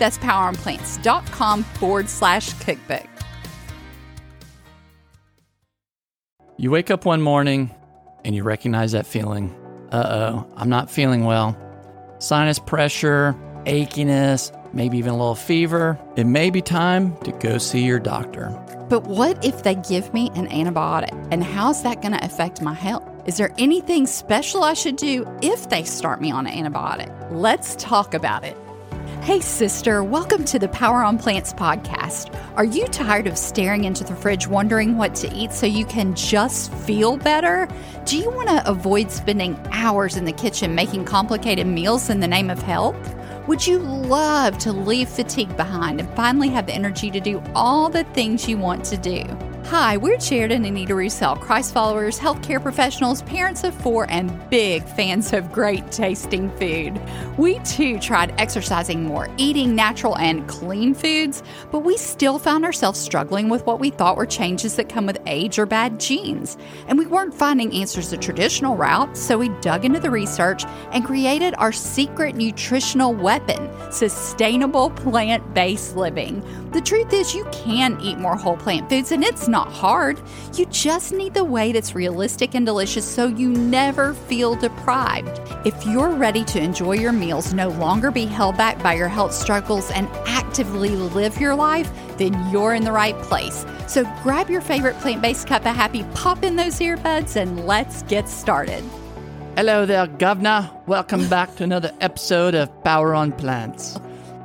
That's poweronplants.com forward slash cookbook. You wake up one morning and you recognize that feeling. Uh oh, I'm not feeling well. Sinus pressure, achiness, maybe even a little fever. It may be time to go see your doctor. But what if they give me an antibiotic? And how's that going to affect my health? Is there anything special I should do if they start me on an antibiotic? Let's talk about it. Hey, sister, welcome to the Power on Plants podcast. Are you tired of staring into the fridge wondering what to eat so you can just feel better? Do you want to avoid spending hours in the kitchen making complicated meals in the name of health? Would you love to leave fatigue behind and finally have the energy to do all the things you want to do? Hi, we're Jared and Anita Roussel, Christ followers, healthcare professionals, parents of four, and big fans of great tasting food. We too tried exercising more, eating natural and clean foods, but we still found ourselves struggling with what we thought were changes that come with age or bad genes. And we weren't finding answers the traditional route, so we dug into the research and created our secret nutritional weapon sustainable plant based living. The truth is, you can eat more whole plant foods, and it's not hard. You just need the way that's realistic and delicious so you never feel deprived. If you're ready to enjoy your meals, no longer be held back by your health struggles, and actively live your life, then you're in the right place. So grab your favorite plant based cup of happy, pop in those earbuds, and let's get started. Hello there, Governor. Welcome back to another episode of Power on Plants.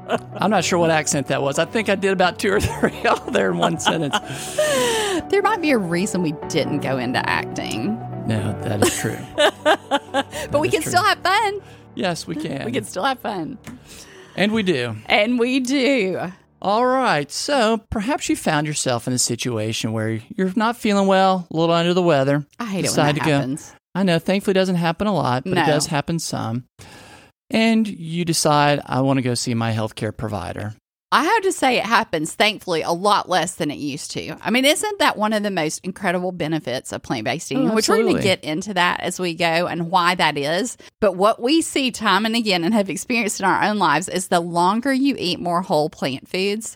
I'm not sure what accent that was. I think I did about two or three all there in one sentence. There might be a reason we didn't go into acting, No, that is true. but we can true. still have fun. Yes, we can. We can still have fun. And we do. And we do. All right. So perhaps you found yourself in a situation where you're not feeling well, a little under the weather. I hate it when that to go- happens. I know, thankfully, it doesn't happen a lot, but No. it does happen some. And you decide, I want to go see my healthcare provider. I have to say, it happens, thankfully, a lot less than it used to. I mean, isn't that one of the most incredible benefits of plant based eating? Oh, Which we're going to get into that as we go and why that is. But what we see time and again and have experienced in our own lives is the longer you eat more whole plant foods,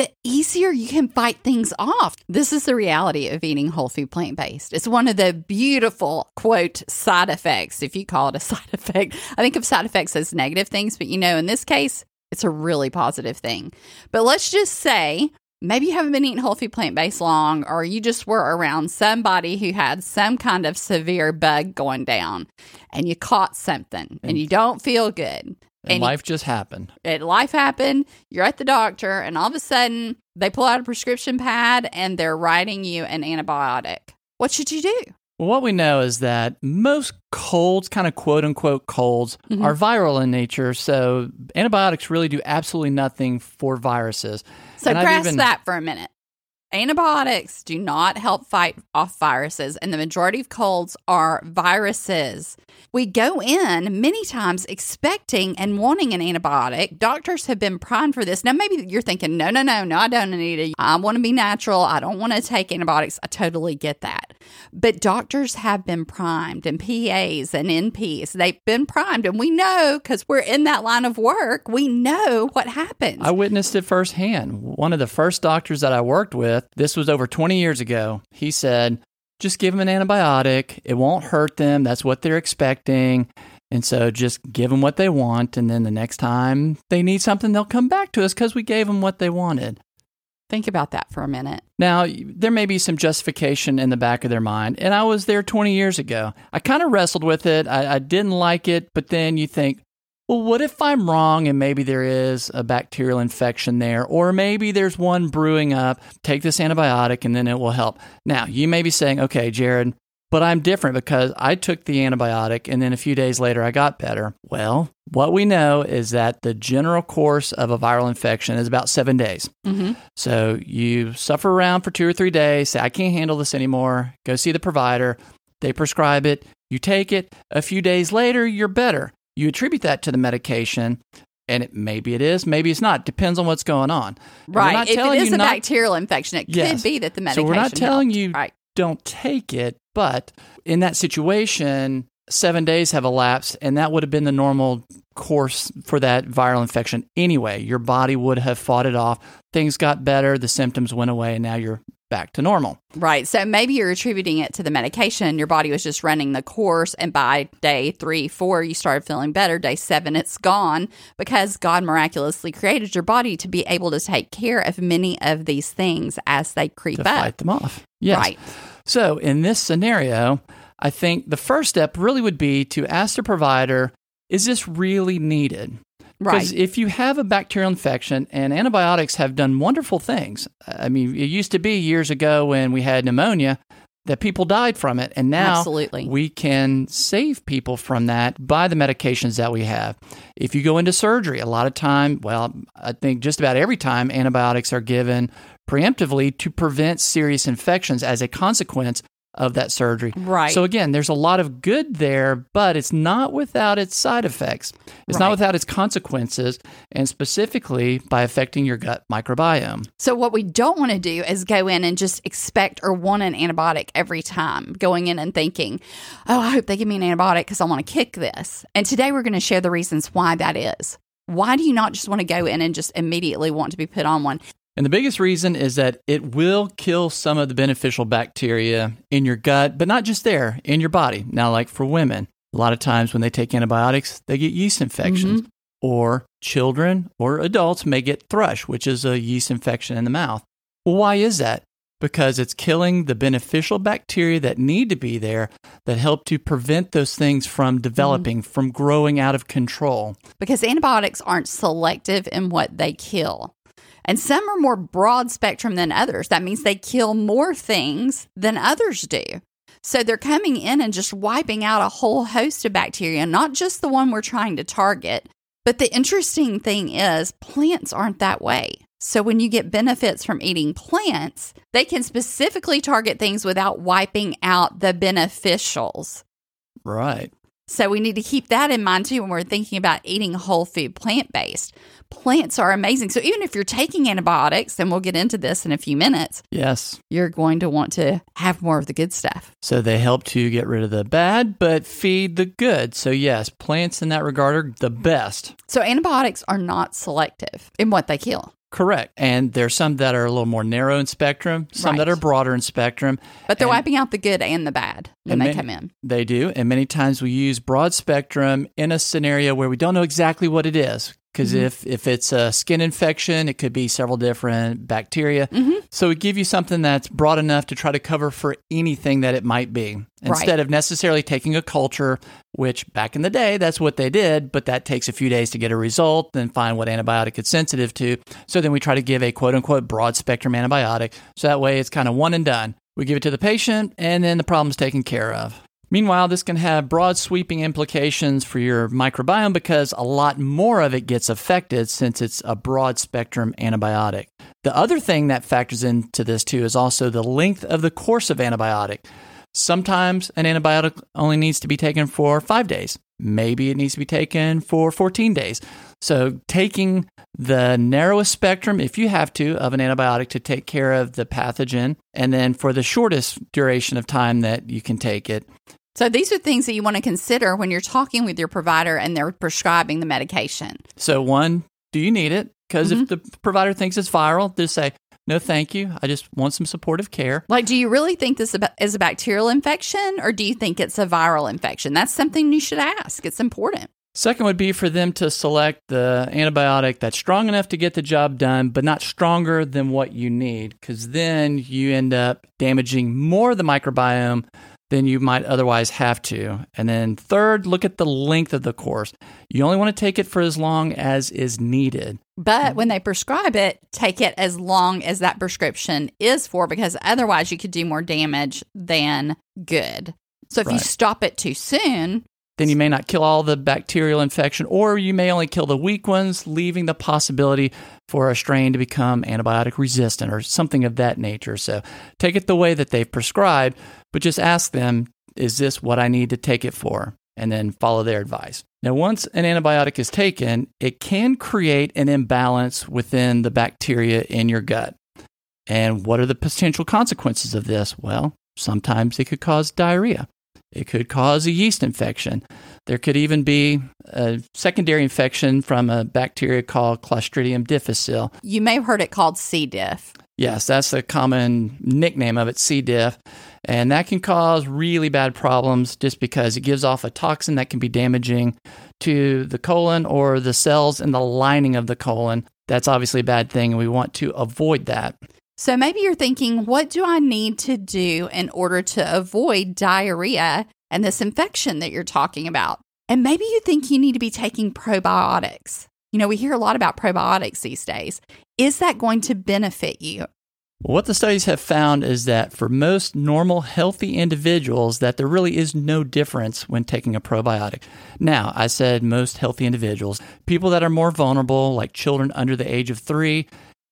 the easier you can fight things off. This is the reality of eating whole food plant based. It's one of the beautiful, quote, side effects, if you call it a side effect. I think of side effects as negative things, but you know, in this case, it's a really positive thing. But let's just say maybe you haven't been eating whole food plant based long, or you just were around somebody who had some kind of severe bug going down and you caught something and mm. you don't feel good. And, And- life just happened. It, life happened, you're at the doctor, and all of a sudden they pull out a prescription pad and they're writing you an antibiotic. What should you do? Well, what we know is that most colds, kind of quote unquote colds, Mhm. are viral in nature. So antibiotics really do absolutely nothing for viruses. So And press even- that for a minute. Antibiotics do not help fight off viruses, and the majority of colds are viruses. We go in many times expecting and wanting an antibiotic. Doctors have been primed for this. Now, maybe you're thinking, no, no, no, no, I don't need it. I want to be natural. I don't want to take antibiotics. I totally get that. But doctors have been primed, and PAs and NPs, they've been primed. And we know because we're in that line of work, we know what happens. I witnessed it firsthand. One of the first doctors that I worked with, this was over 20 years ago, he said, just give them an antibiotic. It won't hurt them. That's what they're expecting. And so just give them what they want. And then the next time they need something, they'll come back to us because we gave them what they wanted. Think about that for a minute. Now, there may be some justification in the back of their mind, and I was there 20 years ago. I kind of wrestled with it. I, I, didn't like it, but then you think, well, what if I'm wrong and maybe there is a bacterial infection there, or maybe there's one brewing up? Take this antibiotic and then it will help. Now, you may be saying, okay, Jared, but I'm different because I took the antibiotic and then a few days later I got better. Well, what we know is that the general course of a viral infection is about seven days. Mm-hmm. So you suffer around for two or three days, say, I can't handle this anymore, go see the provider. They prescribe it, you take it. A few days later, you're better. You attribute that to the medication, and it, maybe it is, maybe it's not. Depends on what's going on. Right. If it is a not, bacterial infection, it yes. could be that the medication. So we're not telling helped. you right. don't take it, but in that situation, seven days have elapsed, and that would have been the normal course for that viral infection anyway. Your body would have fought it off. Things got better, the symptoms went away, and now you're back to normal. Right. So maybe you're attributing it to the medication. Your body was just running the course. And by day three, four, you started feeling better. Day seven, it's gone because God miraculously created your body to be able to take care of many of these things as they creep to up. Fight them off. Yes. Right. So in this scenario, I think the first step really would be to ask the provider, is this really needed? Because right. if you have a bacterial infection, and antibiotics have done wonderful things. I mean, it used to be years ago when we had pneumonia that people died from it. And now Absolutely. we can save people from that by the medications that we have. If you go into surgery, a lot of time, well, I think just about every time antibiotics are given preemptively to prevent serious infections as a consequence of that surgery. Right. So again, there's a lot of good there, but it's not without its side effects. It's right. not without its consequences, and specifically by affecting your gut microbiome. So what we don't want to do is go in and just expect or want an antibiotic every time, going in and thinking, "Oh, I hope they give me an antibiotic because I want to kick this." And today we're going to share the reasons why that is. Why do you not just want to go in and just immediately want to be put on one? And the biggest reason is that it will kill some of the beneficial bacteria in your gut, but not just there, in your body. Now, like for women, a lot of times when they take antibiotics, they get yeast infections. Mm-hmm. Or children or adults may get thrush, which is a yeast infection in the mouth. Well, why is that? Because it's killing the beneficial bacteria that need to be there that help to prevent those things from developing, mm-hmm. from growing out of control. Because antibiotics aren't selective in what they kill. And some are more broad spectrum than others. That means they kill more things than others do. So they're coming in and just wiping out a whole host of bacteria, not just the one we're trying to target. But the interesting thing is, plants aren't that way. So when you get benefits from eating plants, they can specifically target things without wiping out the beneficials. Right. So we need to keep that in mind too when we're thinking about eating whole food plant based. Plants are amazing. So even if you're taking antibiotics, and we'll get into this in a few minutes, yes, you're going to want to have more of the good stuff. So they help to get rid of the bad, but feed the good. So yes, plants in that regard are the best. So antibiotics are not selective in what they kill. Correct. And there's some that are a little more narrow in spectrum, some right. that are broader in spectrum. But they're and, wiping out the good and the bad when they many, come in. They do. And many times we use broad spectrum in a scenario where we don't know exactly what it is. Because mm-hmm. if, if it's a skin infection, it could be several different bacteria. Mm-hmm. So we give you something that's broad enough to try to cover for anything that it might be. Instead right. of necessarily taking a culture, which back in the day, that's what they did, but that takes a few days to get a result, then find what antibiotic it's sensitive to. So then we try to give a quote unquote broad spectrum antibiotic. So that way it's kind of one and done. We give it to the patient, and then the problem's taken care of. Meanwhile, this can have broad sweeping implications for your microbiome because a lot more of it gets affected since it's a broad spectrum antibiotic. The other thing that factors into this too is also the length of the course of antibiotic. Sometimes an antibiotic only needs to be taken for five days. Maybe it needs to be taken for 14 days. So, taking the narrowest spectrum, if you have to, of an antibiotic to take care of the pathogen, and then for the shortest duration of time that you can take it, so these are things that you want to consider when you're talking with your provider and they're prescribing the medication. So one, do you need it? Because mm-hmm. if the provider thinks it's viral, just say, no, thank you. I just want some supportive care. Like, do you really think this is a bacterial infection or do you think it's a viral infection? That's something you should ask. It's important. Second would be for them to select the antibiotic that's strong enough to get the job done, but not stronger than what you need, because then you end up damaging more of the microbiome than you might otherwise have to. And then third, look at the length of the course. You only want to take it for as long as is needed. But when they prescribe it, take it as long as that prescription is for, because otherwise you could do more damage than good. So if you stop it too soon, then you may not kill all the bacterial infection, or you may only kill the weak ones, leaving the possibility for a strain to become antibiotic resistant or something of that nature. So take it the way that they've prescribed, but just ask them, is this what I need to take it for? And then follow their advice. Now, once an antibiotic is taken, it can create an imbalance within the bacteria in your gut. And what are the potential consequences of this? Well, sometimes it could cause diarrhea. It could cause a yeast infection. There could even be a secondary infection from a bacteria called Clostridium difficile. you may have heard it called C. diff. Yes, that's the common nickname of it, C. diff. And that can cause really bad problems just because it gives off a toxin that can be damaging to the colon or the cells in the lining of the colon. That's obviously a bad thing, and we want to avoid that. So maybe you're thinking, what do I need to do in order to avoid diarrhea and this infection that you're talking about? And maybe you think you need to be taking probiotics. You know, we hear a lot about probiotics these days. Is that going to benefit you? What the studies have found is that for most normal healthy individuals that there really is no difference when taking a probiotic. Now, I said most healthy individuals, people that are more vulnerable like children under the age of 3,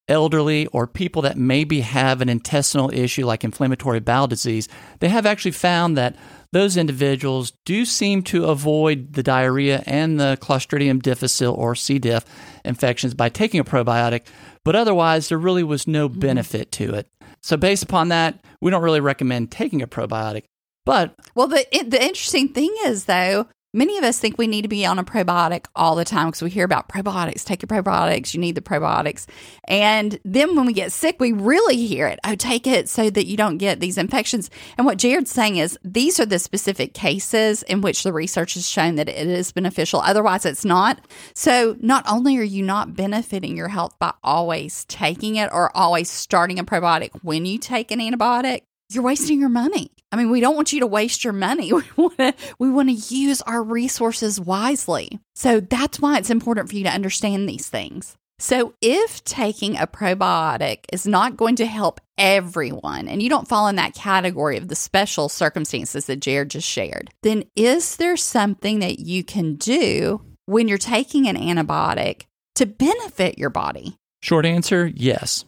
elderly or people that maybe have an intestinal issue like inflammatory bowel disease, they have actually found that those individuals do seem to avoid the diarrhea and the Clostridium difficile or C. diff infections by taking a probiotic, but otherwise there really was no mm-hmm. benefit to it. So, based upon that, we don't really recommend taking a probiotic. But Well, the the interesting thing is though, many of us think we need to be on a probiotic all the time because we hear about probiotics. Take your probiotics. You need the probiotics. And then when we get sick, we really hear it. Oh, take it so that you don't get these infections. And what Jared's saying is these are the specific cases in which the research has shown that it is beneficial. Otherwise, it's not. So not only are you not benefiting your health by always taking it or always starting a probiotic when you take an antibiotic, you're wasting your money. I mean, we don't want you to waste your money. We want to we want to use our resources wisely. So that's why it's important for you to understand these things. So if taking a probiotic is not going to help everyone and you don't fall in that category of the special circumstances that Jared just shared, then is there something that you can do when you're taking an antibiotic to benefit your body? short answer, yes.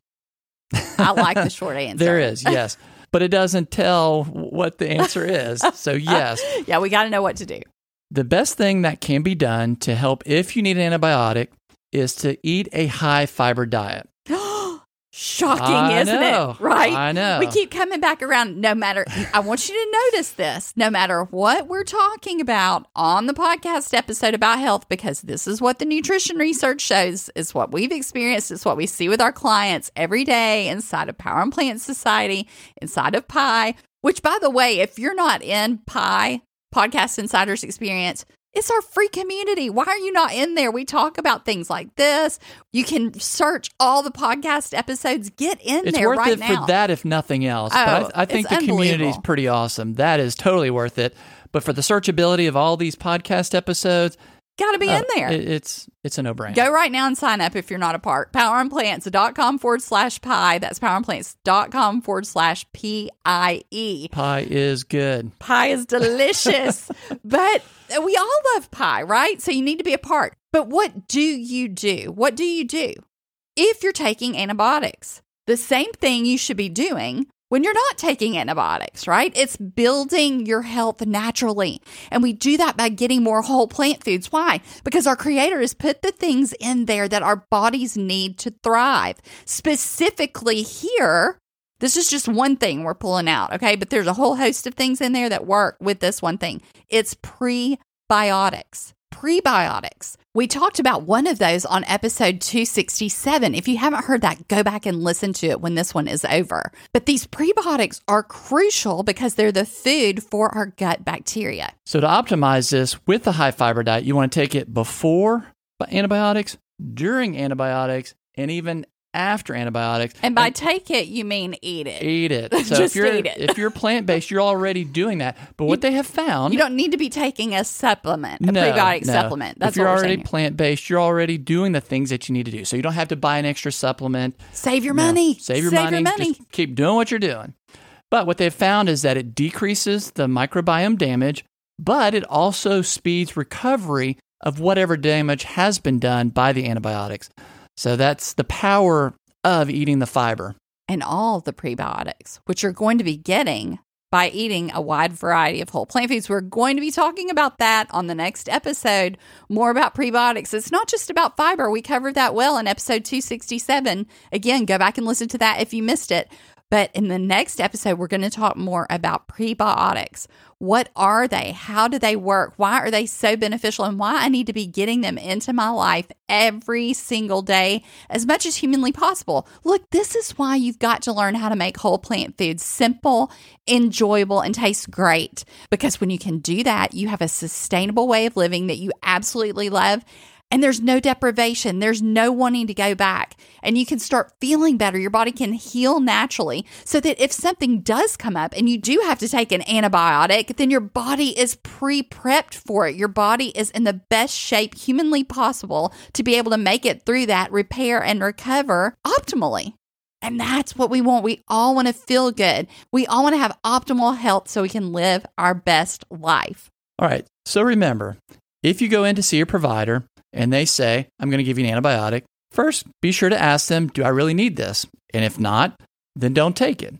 I like the short answer. There is, yes. But it doesn't tell what the answer is. So, yes, Yeah, we got to know what to do. the best thing that can be done to help if you need an antibiotic is to eat a high fiber diet. Shocking, I isn't know. it? Right? I know. We keep coming back around. No matter, I want you to notice this no matter what we're talking about on the podcast episode about health, because this is what the nutrition research shows, is what we've experienced, it's what we see with our clients every day inside of Power on Plants Society, inside of PI, which, by the way, if you're not in PI, Podcast Insiders Experience, it's our free community. Why are you not in there? We talk about things like this. You can search all the podcast episodes. Get in there. It's there worth right it now. for that, if nothing else. Oh, but I, oh, I think the community is pretty awesome. That is totally worth it. But for the searchability of all these podcast episodes, Got to be in uh, there. it- it's it's a no brainer. Go right now and sign up if you're not a part. Poweronplants.com forward slash pie. That's poweronplants.com forward slash P I E. Pie is good. Pie is delicious, but we all love pie, right? So you need to be a part. But what do you do? What do you do if you're taking antibiotics? The same thing you should be doing when you're not taking antibiotics, right? It's building your health naturally. And we do that by getting more whole plant foods. Why? Because our creator has put the things in there that our bodies need to thrive. Specifically here, this is just one thing we're pulling out, okay? But there's a whole host of things in there that work with this one thing. It's prebiotics. Prebiotics. We talked about one of those on episode 267. If you haven't heard that, go back and listen to it when this one is over. But these prebiotics are crucial because they're the food for our gut bacteria. So, to optimize this with the high fiber diet, you want to take it before antibiotics, during antibiotics, and even after antibiotics. And by and take it, you mean eat it. Eat it. So Just if you're eat it. if you're plant based, you're already doing that. But what they have found, You don't need to be taking a supplement, a no, prebiotic no. supplement. That's if you're already plant based, you're already doing the things that you need to do. So you don't have to buy an extra supplement. Save your No. money. Save your Save money. Your money. Just keep doing what you're doing. But what they've found is that it decreases the microbiome damage, but it also speeds recovery of whatever damage has been done by the antibiotics. So that's the power of eating the fiber. and all the prebiotics, which you're going to be getting by eating a wide variety of whole plant foods. We're going to be talking about that on the next episode, more about prebiotics. It's not just about fiber. We covered that well in episode 267. Again, go back and listen to that if you missed it. But in the next episode, we're going to talk more about prebiotics. What are they? How do they work? Why are they so beneficial? And why I need to be getting them into my life every single day as much as humanly possible. Look, this is why you've got to learn how to make whole plant foods simple, enjoyable, and taste great. Because when you can do that, you have a sustainable way of living that you absolutely love. And there's no deprivation. There's no wanting to go back. And you can start feeling better. Your body can heal naturally so that if something does come up and you do have to take an antibiotic, then your body is pre prepped for it. Your body is in the best shape humanly possible to be able to make it through that, repair and recover optimally. And that's what we want. We all want to feel good. We all want to have optimal health so we can live our best life. All right. So remember, if you go in to see your provider and they say, I'm going to give you an antibiotic, first be sure to ask them, Do I really need this? And if not, then don't take it.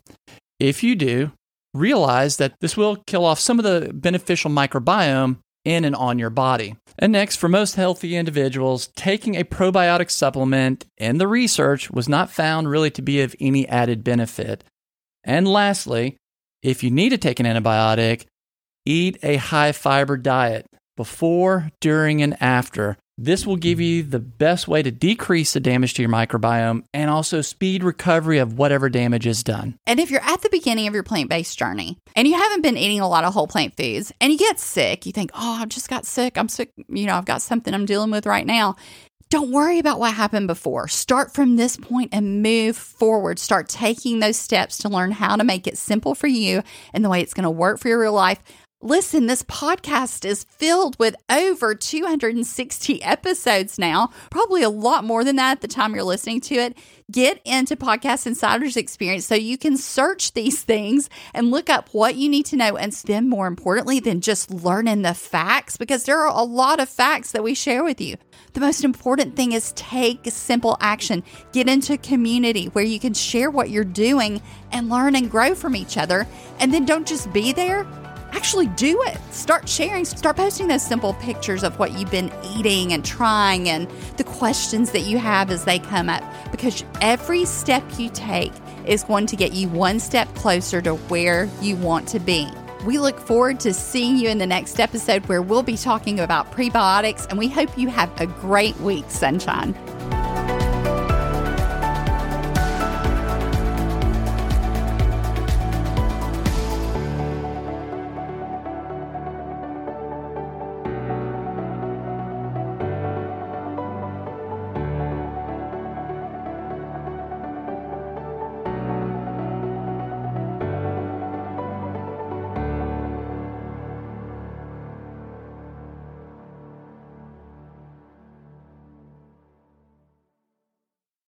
If you do, realize that this will kill off some of the beneficial microbiome in and on your body. And next, for most healthy individuals, taking a probiotic supplement in the research was not found really to be of any added benefit. And lastly, if you need to take an antibiotic, eat a high fiber diet before, during, and after. This will give you the best way to decrease the damage to your microbiome and also speed recovery of whatever damage is done. And if you're at the beginning of your plant based journey and you haven't been eating a lot of whole plant foods and you get sick, you think, oh, I just got sick. I'm sick. You know, I've got something I'm dealing with right now. Don't worry about what happened before. Start from this point and move forward. Start taking those steps to learn how to make it simple for you and the way it's going to work for your real life. Listen, this podcast is filled with over 260 episodes now, probably a lot more than that at the time you're listening to it. Get into Podcast Insider's experience so you can search these things and look up what you need to know and then more importantly than just learning the facts because there are a lot of facts that we share with you. The most important thing is take simple action. Get into community where you can share what you're doing and learn and grow from each other. And then don't just be there, actually do it. Start sharing, start posting those simple pictures of what you've been eating and trying and the questions that you have as they come up because every step you take is going to get you one step closer to where you want to be. We look forward to seeing you in the next episode where we'll be talking about prebiotics and we hope you have a great week, Sunshine.